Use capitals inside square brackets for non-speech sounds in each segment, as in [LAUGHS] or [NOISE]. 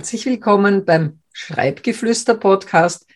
Herzlich willkommen beim Schreibgeflüster-Podcast,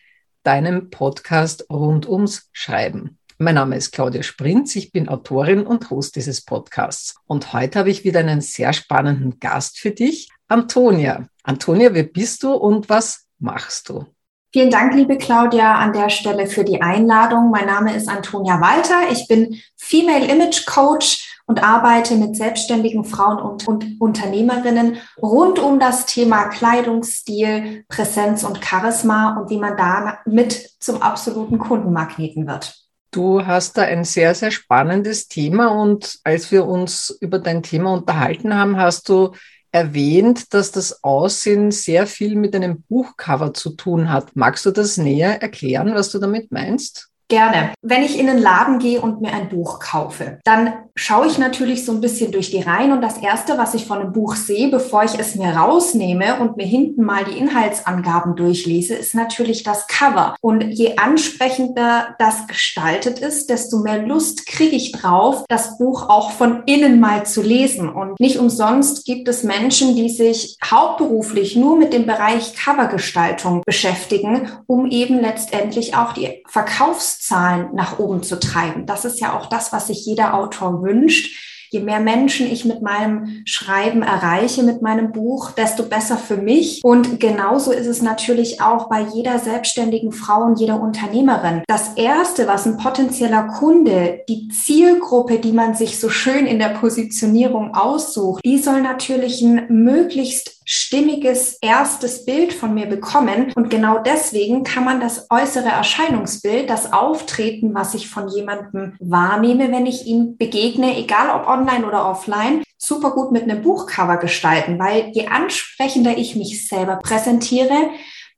deinem Podcast rund ums Schreiben. Mein Name ist Claudia Sprinz, ich bin Autorin und Host dieses Podcasts. Und heute habe ich wieder einen sehr spannenden Gast für dich, Antonia. Antonia, wer bist du und was machst du? Vielen Dank, liebe Claudia, an der Stelle für die Einladung. Mein Name ist Antonia Walter. Ich bin Female Image Coach und arbeite mit selbstständigen Frauen und, und Unternehmerinnen rund um das Thema Kleidungsstil, Präsenz und Charisma und wie man damit zum absoluten Kundenmagneten wird. Du hast da ein sehr, sehr spannendes Thema und als wir uns über dein Thema unterhalten haben, hast du erwähnt, dass das Aussehen sehr viel mit einem Buchcover zu tun hat. Magst du das näher erklären, was du damit meinst? Gerne. Wenn ich in den Laden gehe und mir ein Buch kaufe, dann schaue ich natürlich so ein bisschen durch die Reihen und das erste, was ich von einem Buch sehe, bevor ich es mir rausnehme und mir hinten mal die Inhaltsangaben durchlese, ist natürlich das Cover. Und je ansprechender das gestaltet ist, desto mehr Lust kriege ich drauf, das Buch auch von innen mal zu lesen. Und nicht umsonst gibt es Menschen, die sich hauptberuflich nur mit dem Bereich Covergestaltung beschäftigen, um eben letztendlich auch die Verkaufs Verkaufszahlen nach oben zu treiben. Das ist ja auch das, was sich jeder Autor wünscht. Je mehr Menschen ich mit meinem Schreiben erreiche, mit meinem Buch, desto besser für mich. Und genauso ist es natürlich auch bei jeder selbstständigen Frau und jeder Unternehmerin. Das Erste, was ein potenzieller Kunde, die Zielgruppe, die man sich so schön in der Positionierung aussucht, die soll natürlich ein möglichst stimmiges erstes Bild von mir bekommen. Und genau deswegen kann man das äußere Erscheinungsbild, das Auftreten, was ich von jemandem wahrnehme, wenn ich ihm begegne, egal ob online oder offline, super gut mit einem Buchcover gestalten, weil je ansprechender ich mich selber präsentiere,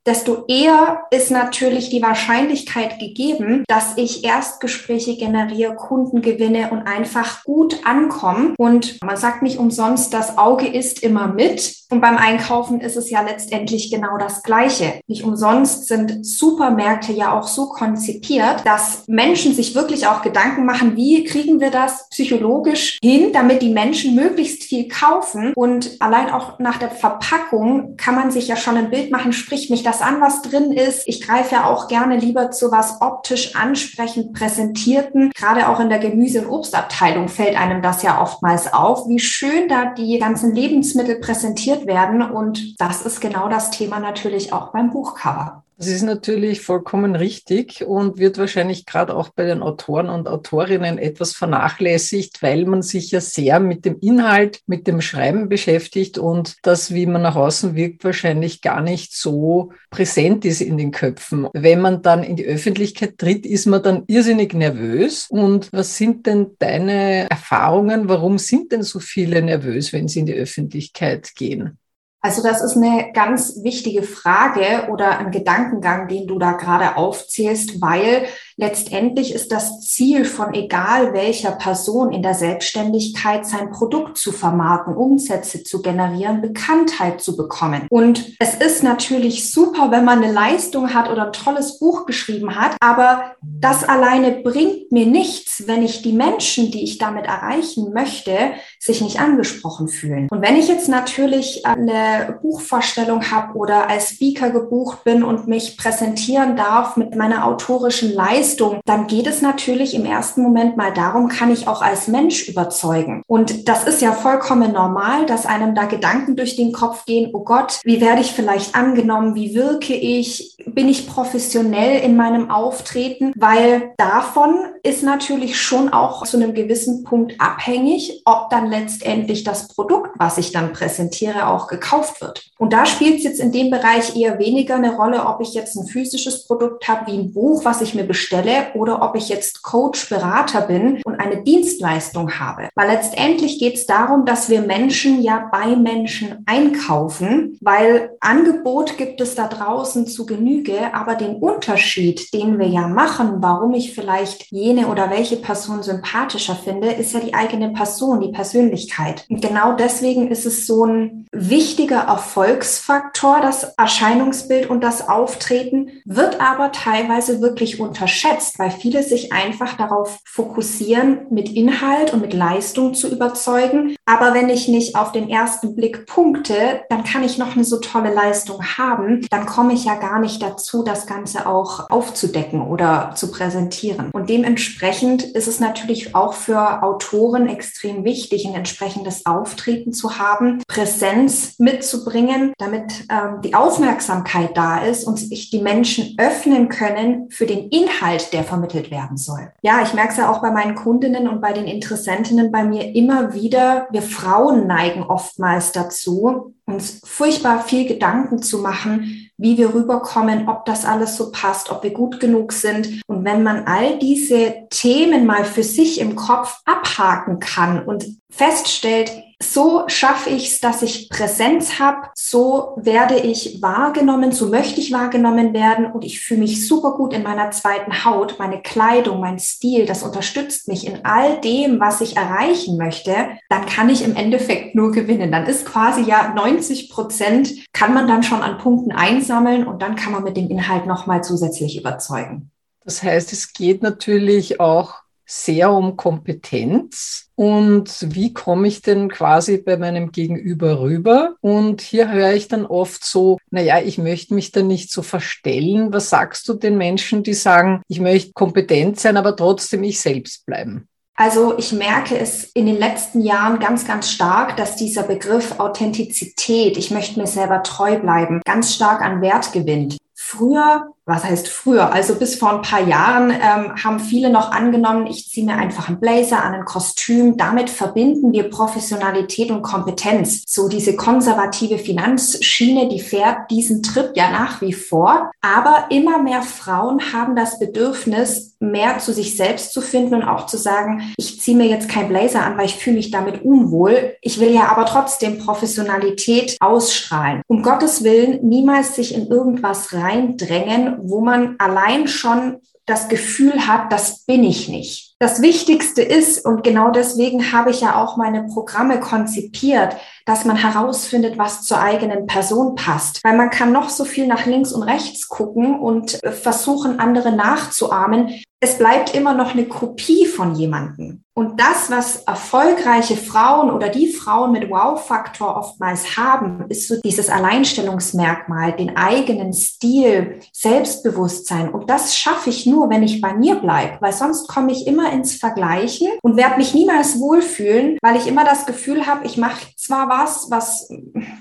desto eher ist natürlich die Wahrscheinlichkeit gegeben, dass ich Erstgespräche generiere, Kunden gewinne und einfach gut ankomme. Und man sagt nicht umsonst, das Auge ist immer mit. Und beim Einkaufen ist es ja letztendlich genau das Gleiche. Nicht umsonst sind Supermärkte ja auch so konzipiert, dass Menschen sich wirklich auch Gedanken machen, wie kriegen wir das psychologisch hin, damit die Menschen möglichst viel kaufen. Und allein auch nach der Verpackung kann man sich ja schon ein Bild machen, spricht mich das das an, was drin ist. Ich greife ja auch gerne lieber zu was optisch ansprechend präsentierten. Gerade auch in der Gemüse- und Obstabteilung fällt einem das ja oftmals auf, wie schön da die ganzen Lebensmittel präsentiert werden. Und das ist genau das Thema natürlich auch beim Buchcover. Das ist natürlich vollkommen richtig und wird wahrscheinlich gerade auch bei den Autoren und Autorinnen etwas vernachlässigt, weil man sich ja sehr mit dem Inhalt, mit dem Schreiben beschäftigt und das, wie man nach außen wirkt, wahrscheinlich gar nicht so präsent ist in den Köpfen. Wenn man dann in die Öffentlichkeit tritt, ist man dann irrsinnig nervös. Und was sind denn deine Erfahrungen? Warum sind denn so viele nervös, wenn sie in die Öffentlichkeit gehen? Also das ist eine ganz wichtige Frage oder ein Gedankengang, den du da gerade aufzählst, weil letztendlich ist das Ziel von egal welcher Person in der Selbstständigkeit, sein Produkt zu vermarkten, Umsätze zu generieren, Bekanntheit zu bekommen. Und es ist natürlich super, wenn man eine Leistung hat oder ein tolles Buch geschrieben hat, aber das alleine bringt mir nichts, wenn ich die Menschen, die ich damit erreichen möchte, sich nicht angesprochen fühlen. Und wenn ich jetzt natürlich eine Buchvorstellung habe oder als Speaker gebucht bin und mich präsentieren darf mit meiner autorischen Leistung, dann geht es natürlich im ersten Moment mal darum, kann ich auch als Mensch überzeugen. Und das ist ja vollkommen normal, dass einem da Gedanken durch den Kopf gehen, oh Gott, wie werde ich vielleicht angenommen, wie wirke ich, bin ich professionell in meinem Auftreten, weil davon ist natürlich schon auch zu einem gewissen Punkt abhängig, ob dann letztendlich das Produkt, was ich dann präsentiere, auch gekauft gekauft wird. Und da spielt es jetzt in dem Bereich eher weniger eine Rolle, ob ich jetzt ein physisches Produkt habe, wie ein Buch, was ich mir bestelle, oder ob ich jetzt Coach, Berater bin und eine Dienstleistung habe. Weil letztendlich geht es darum, dass wir Menschen ja bei Menschen einkaufen, weil Angebot gibt es da draußen zu Genüge aber den Unterschied, den wir ja machen, warum ich vielleicht jene oder welche Person sympathischer finde, ist ja die eigene Person, die Persönlichkeit. Und genau deswegen ist es so ein wichtiger Erfolgsfaktor, das Erscheinungsbild und das Auftreten, wird aber teilweise wirklich unterschätzt, weil viele sich einfach darauf fokussieren, mit Inhalt und mit Leistung zu überzeugen. Aber wenn ich nicht auf den ersten Blick punkte, dann kann ich noch eine so tolle Leistung haben, dann komme ich ja gar nicht dazu, das Ganze auch aufzudecken oder zu präsentieren. Und dementsprechend ist es natürlich auch für Autoren extrem wichtig, ein entsprechendes Auftreten zu haben, Präsenz mitzubringen, damit ähm, die Aufmerksamkeit da ist und sich die Menschen öffnen können für den Inhalt, der vermittelt werden soll. Ja, ich merke es ja auch bei meinen Kundinnen und bei den Interessentinnen bei mir immer wieder. Wir Frauen neigen oftmals dazu, uns furchtbar viel Gedanken zu machen, wie wir rüberkommen, ob das alles so passt, ob wir gut genug sind. Und wenn man all diese Themen mal für sich im Kopf abhaken kann und feststellt, so schaffe ich es, dass ich Präsenz habe, so werde ich wahrgenommen, so möchte ich wahrgenommen werden und ich fühle mich super gut in meiner zweiten Haut, meine Kleidung, mein Stil, das unterstützt mich in all dem, was ich erreichen möchte, dann kann ich im Endeffekt nur gewinnen. Dann ist quasi ja 90 Prozent, kann man dann schon an Punkten einsammeln und dann kann man mit dem Inhalt nochmal zusätzlich überzeugen. Das heißt, es geht natürlich auch sehr um Kompetenz und wie komme ich denn quasi bei meinem Gegenüber rüber? Und hier höre ich dann oft so, naja, ich möchte mich da nicht so verstellen. Was sagst du den Menschen, die sagen, ich möchte kompetent sein, aber trotzdem ich selbst bleiben? Also ich merke es in den letzten Jahren ganz, ganz stark, dass dieser Begriff Authentizität, ich möchte mir selber treu bleiben, ganz stark an Wert gewinnt. Früher was heißt früher? Also bis vor ein paar Jahren ähm, haben viele noch angenommen, ich ziehe mir einfach einen Blazer an, ein Kostüm. Damit verbinden wir Professionalität und Kompetenz. So diese konservative Finanzschiene, die fährt diesen Trip ja nach wie vor. Aber immer mehr Frauen haben das Bedürfnis, mehr zu sich selbst zu finden und auch zu sagen, ich ziehe mir jetzt kein Blazer an, weil ich fühle mich damit unwohl. Ich will ja aber trotzdem Professionalität ausstrahlen. Um Gottes Willen niemals sich in irgendwas reindrängen, wo man allein schon das Gefühl hat, das bin ich nicht. Das Wichtigste ist, und genau deswegen habe ich ja auch meine Programme konzipiert, dass man herausfindet, was zur eigenen Person passt. Weil man kann noch so viel nach links und rechts gucken und versuchen, andere nachzuahmen es bleibt immer noch eine Kopie von jemandem. Und das, was erfolgreiche Frauen oder die Frauen mit Wow-Faktor oftmals haben, ist so dieses Alleinstellungsmerkmal, den eigenen Stil, Selbstbewusstsein. Und das schaffe ich nur, wenn ich bei mir bleibe, weil sonst komme ich immer ins Vergleichen und werde mich niemals wohlfühlen, weil ich immer das Gefühl habe, ich mache zwar was, was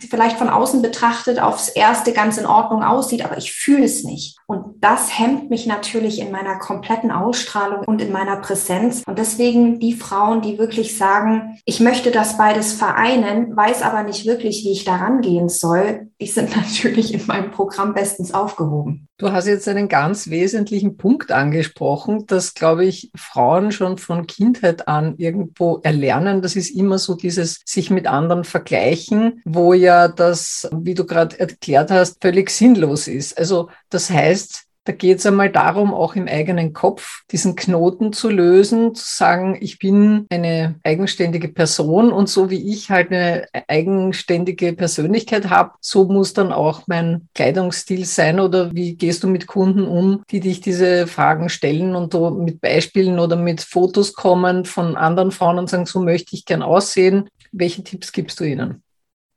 vielleicht von außen betrachtet aufs erste ganz in Ordnung aussieht, aber ich fühle es nicht. Und das hemmt mich natürlich in meiner kompletten Ausstrahlung und in meiner Präsenz. Und deswegen die Frauen, die wirklich sagen, ich möchte das beides vereinen, weiß aber nicht wirklich, wie ich daran gehen soll, die sind [LAUGHS] natürlich in meinem Programm bestens aufgehoben. Du hast jetzt einen ganz wesentlichen Punkt angesprochen, dass, glaube ich, Frauen schon von Kindheit an irgendwo erlernen. Das ist immer so dieses sich mit anderen vergleichen, wo ja das, wie du gerade erklärt hast, völlig sinnlos ist. Also das heißt, da geht es einmal darum, auch im eigenen Kopf diesen Knoten zu lösen, zu sagen, ich bin eine eigenständige Person und so wie ich halt eine eigenständige Persönlichkeit habe, so muss dann auch mein Kleidungsstil sein oder wie gehst du mit Kunden um, die dich diese Fragen stellen und so mit Beispielen oder mit Fotos kommen von anderen Frauen und sagen, so möchte ich gern aussehen. Welche Tipps gibst du ihnen?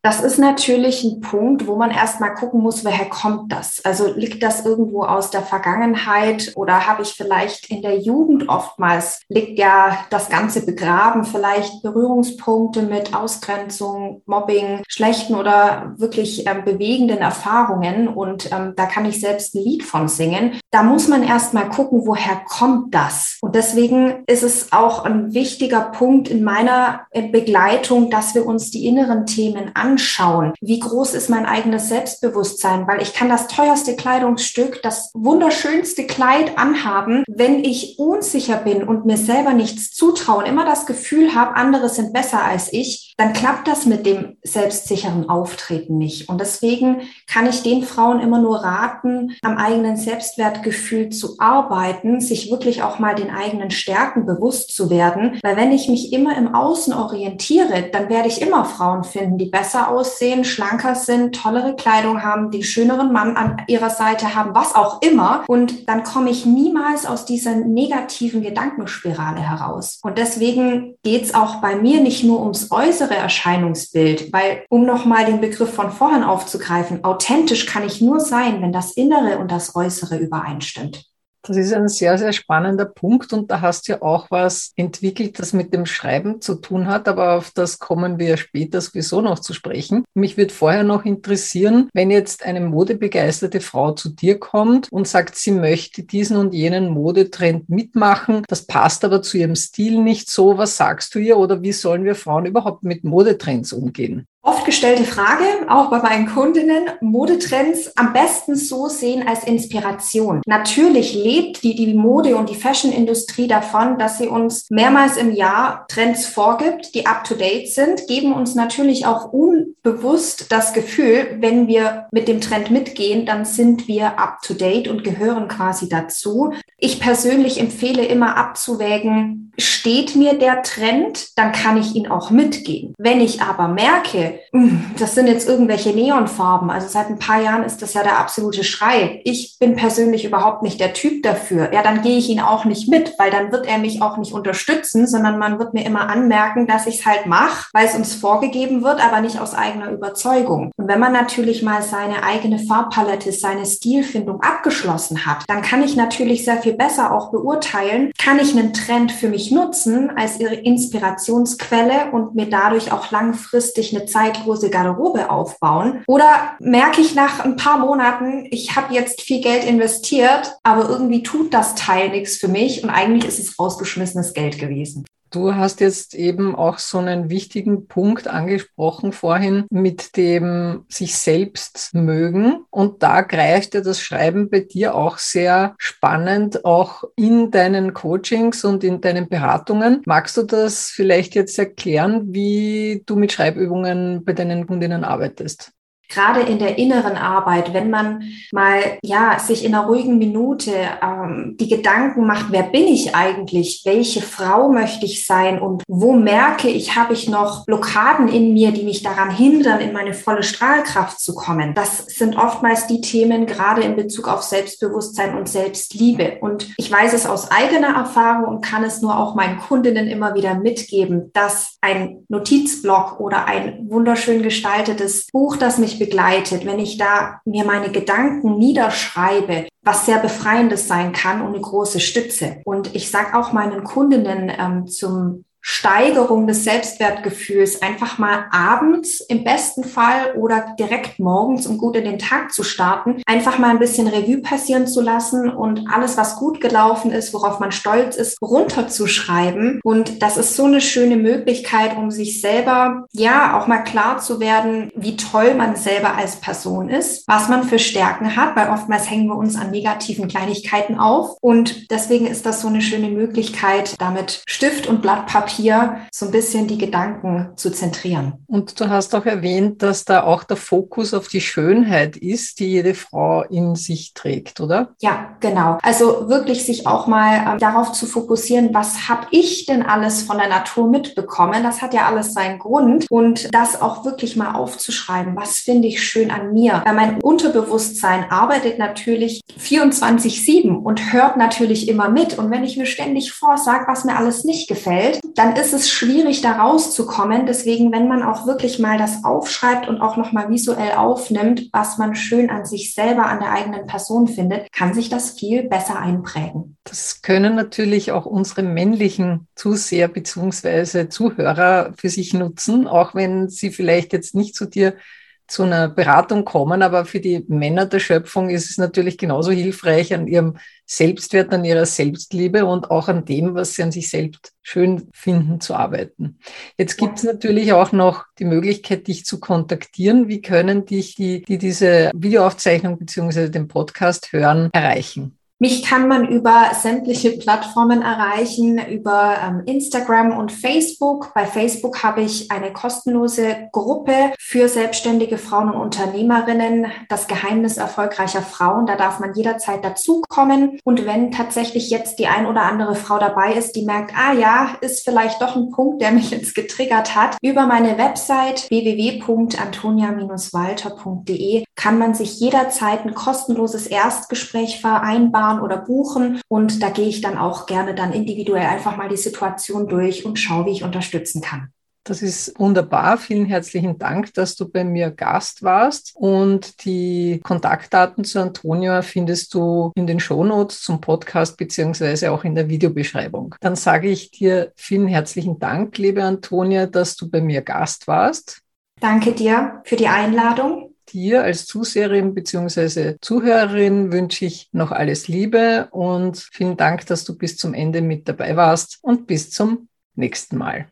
Das ist natürlich ein Punkt, wo man erstmal gucken muss, woher kommt das? Also liegt das irgendwo aus der Vergangenheit oder habe ich vielleicht in der Jugend oftmals, liegt ja das Ganze begraben, vielleicht Berührungspunkte mit Ausgrenzung, Mobbing, schlechten oder wirklich ähm, bewegenden Erfahrungen und ähm, da kann ich selbst ein Lied von singen. Da muss man erstmal gucken, woher kommt das? Und deswegen ist es auch ein wichtiger Punkt in meiner äh, Begleitung, dass wir uns die inneren Themen anschauen anschauen. Wie groß ist mein eigenes Selbstbewusstsein? Weil ich kann das teuerste Kleidungsstück, das wunderschönste Kleid anhaben, wenn ich unsicher bin und mir selber nichts zutrauen, immer das Gefühl habe, andere sind besser als ich, dann klappt das mit dem selbstsicheren Auftreten nicht. Und deswegen kann ich den Frauen immer nur raten, am eigenen Selbstwertgefühl zu arbeiten, sich wirklich auch mal den eigenen Stärken bewusst zu werden. Weil wenn ich mich immer im Außen orientiere, dann werde ich immer Frauen finden, die besser aussehen, schlanker sind, tollere Kleidung haben, den schöneren Mann an ihrer Seite haben, was auch immer. Und dann komme ich niemals aus dieser negativen Gedankenspirale heraus. Und deswegen geht es auch bei mir nicht nur ums äußere Erscheinungsbild, weil um nochmal den Begriff von vorhin aufzugreifen, authentisch kann ich nur sein, wenn das Innere und das Äußere übereinstimmt. Das ist ein sehr, sehr spannender Punkt und da hast du ja auch was entwickelt, das mit dem Schreiben zu tun hat, aber auf das kommen wir später sowieso noch zu sprechen. Mich würde vorher noch interessieren, wenn jetzt eine modebegeisterte Frau zu dir kommt und sagt, sie möchte diesen und jenen Modetrend mitmachen, das passt aber zu ihrem Stil nicht so, was sagst du ihr oder wie sollen wir Frauen überhaupt mit Modetrends umgehen? Oft gestellte Frage, auch bei meinen Kundinnen, Modetrends am besten so sehen als Inspiration. Natürlich lebt die, die Mode- und die Fashion-Industrie davon, dass sie uns mehrmals im Jahr Trends vorgibt, die up-to-date sind, geben uns natürlich auch unbewusst das Gefühl, wenn wir mit dem Trend mitgehen, dann sind wir up-to-date und gehören quasi dazu. Ich persönlich empfehle immer abzuwägen, steht mir der Trend, dann kann ich ihn auch mitgehen. Wenn ich aber merke, hm, das sind jetzt irgendwelche Neonfarben, also seit ein paar Jahren ist das ja der absolute Schrei. Ich bin persönlich überhaupt nicht der Typ dafür. Ja, dann gehe ich ihn auch nicht mit, weil dann wird er mich auch nicht unterstützen, sondern man wird mir immer anmerken, dass ich es halt mache, weil es uns vorgegeben wird, aber nicht aus eigener Überzeugung. Und wenn man natürlich mal seine eigene Farbpalette, seine Stilfindung abgeschlossen hat, dann kann ich natürlich sehr viel besser auch beurteilen, kann ich einen Trend für mich nutzen als ihre Inspirationsquelle und mir dadurch auch langfristig eine zeitlose Garderobe aufbauen? Oder merke ich nach ein paar Monaten, ich habe jetzt viel Geld investiert, aber irgendwie tut das Teil nichts für mich und eigentlich ist es rausgeschmissenes Geld gewesen. Du hast jetzt eben auch so einen wichtigen Punkt angesprochen vorhin mit dem sich selbst mögen. Und da greift ja das Schreiben bei dir auch sehr spannend, auch in deinen Coachings und in deinen Beratungen. Magst du das vielleicht jetzt erklären, wie du mit Schreibübungen bei deinen Kundinnen arbeitest? Gerade in der inneren Arbeit, wenn man mal ja sich in einer ruhigen Minute ähm, die Gedanken macht, wer bin ich eigentlich, welche Frau möchte ich sein und wo merke ich, habe ich noch Blockaden in mir, die mich daran hindern, in meine volle Strahlkraft zu kommen. Das sind oftmals die Themen gerade in Bezug auf Selbstbewusstsein und Selbstliebe. Und ich weiß es aus eigener Erfahrung und kann es nur auch meinen Kundinnen immer wieder mitgeben, dass ein Notizblock oder ein wunderschön gestaltetes Buch, das mich begleitet, wenn ich da mir meine Gedanken niederschreibe, was sehr befreiendes sein kann und eine große Stütze. Und ich sage auch meinen Kundinnen ähm, zum Steigerung des Selbstwertgefühls einfach mal abends im besten Fall oder direkt morgens, um gut in den Tag zu starten, einfach mal ein bisschen Revue passieren zu lassen und alles, was gut gelaufen ist, worauf man stolz ist, runterzuschreiben. Und das ist so eine schöne Möglichkeit, um sich selber, ja, auch mal klar zu werden, wie toll man selber als Person ist, was man für Stärken hat, weil oftmals hängen wir uns an negativen Kleinigkeiten auf. Und deswegen ist das so eine schöne Möglichkeit, damit Stift und Blatt Papier Papier so ein bisschen die Gedanken zu zentrieren. Und du hast auch erwähnt, dass da auch der Fokus auf die Schönheit ist, die jede Frau in sich trägt, oder? Ja, genau. Also wirklich sich auch mal ähm, darauf zu fokussieren, was habe ich denn alles von der Natur mitbekommen? Das hat ja alles seinen Grund. Und das auch wirklich mal aufzuschreiben, was finde ich schön an mir? Weil mein Unterbewusstsein arbeitet natürlich 24-7 und hört natürlich immer mit. Und wenn ich mir ständig vorsage, was mir alles nicht gefällt, dann ist es schwierig, da rauszukommen. Deswegen, wenn man auch wirklich mal das aufschreibt und auch nochmal visuell aufnimmt, was man schön an sich selber, an der eigenen Person findet, kann sich das viel besser einprägen. Das können natürlich auch unsere männlichen Zuseher bzw. Zuhörer für sich nutzen, auch wenn sie vielleicht jetzt nicht zu dir zu einer Beratung kommen. Aber für die Männer der Schöpfung ist es natürlich genauso hilfreich, an ihrem Selbstwert, an ihrer Selbstliebe und auch an dem, was sie an sich selbst schön finden, zu arbeiten. Jetzt gibt es natürlich auch noch die Möglichkeit, dich zu kontaktieren. Wie können dich die, die diese Videoaufzeichnung beziehungsweise den Podcast hören, erreichen? Mich kann man über sämtliche Plattformen erreichen, über ähm, Instagram und Facebook. Bei Facebook habe ich eine kostenlose Gruppe für selbstständige Frauen und Unternehmerinnen, das Geheimnis erfolgreicher Frauen. Da darf man jederzeit dazukommen. Und wenn tatsächlich jetzt die ein oder andere Frau dabei ist, die merkt, ah ja, ist vielleicht doch ein Punkt, der mich jetzt getriggert hat, über meine Website www.antonia-walter.de kann man sich jederzeit ein kostenloses Erstgespräch vereinbaren vereinbaren oder buchen. Und da gehe ich dann auch gerne dann individuell einfach mal die Situation durch und schaue, wie ich unterstützen kann. Das ist wunderbar. Vielen herzlichen Dank, dass du bei mir Gast warst. Und die Kontaktdaten zu Antonia findest du in den Shownotes zum Podcast beziehungsweise auch in der Videobeschreibung. Dann sage ich dir vielen herzlichen Dank, liebe Antonia, dass du bei mir Gast warst. Danke dir für die Einladung dir als Zuseherin bzw. Zuhörerin wünsche ich noch alles Liebe und vielen Dank, dass du bis zum Ende mit dabei warst und bis zum nächsten Mal.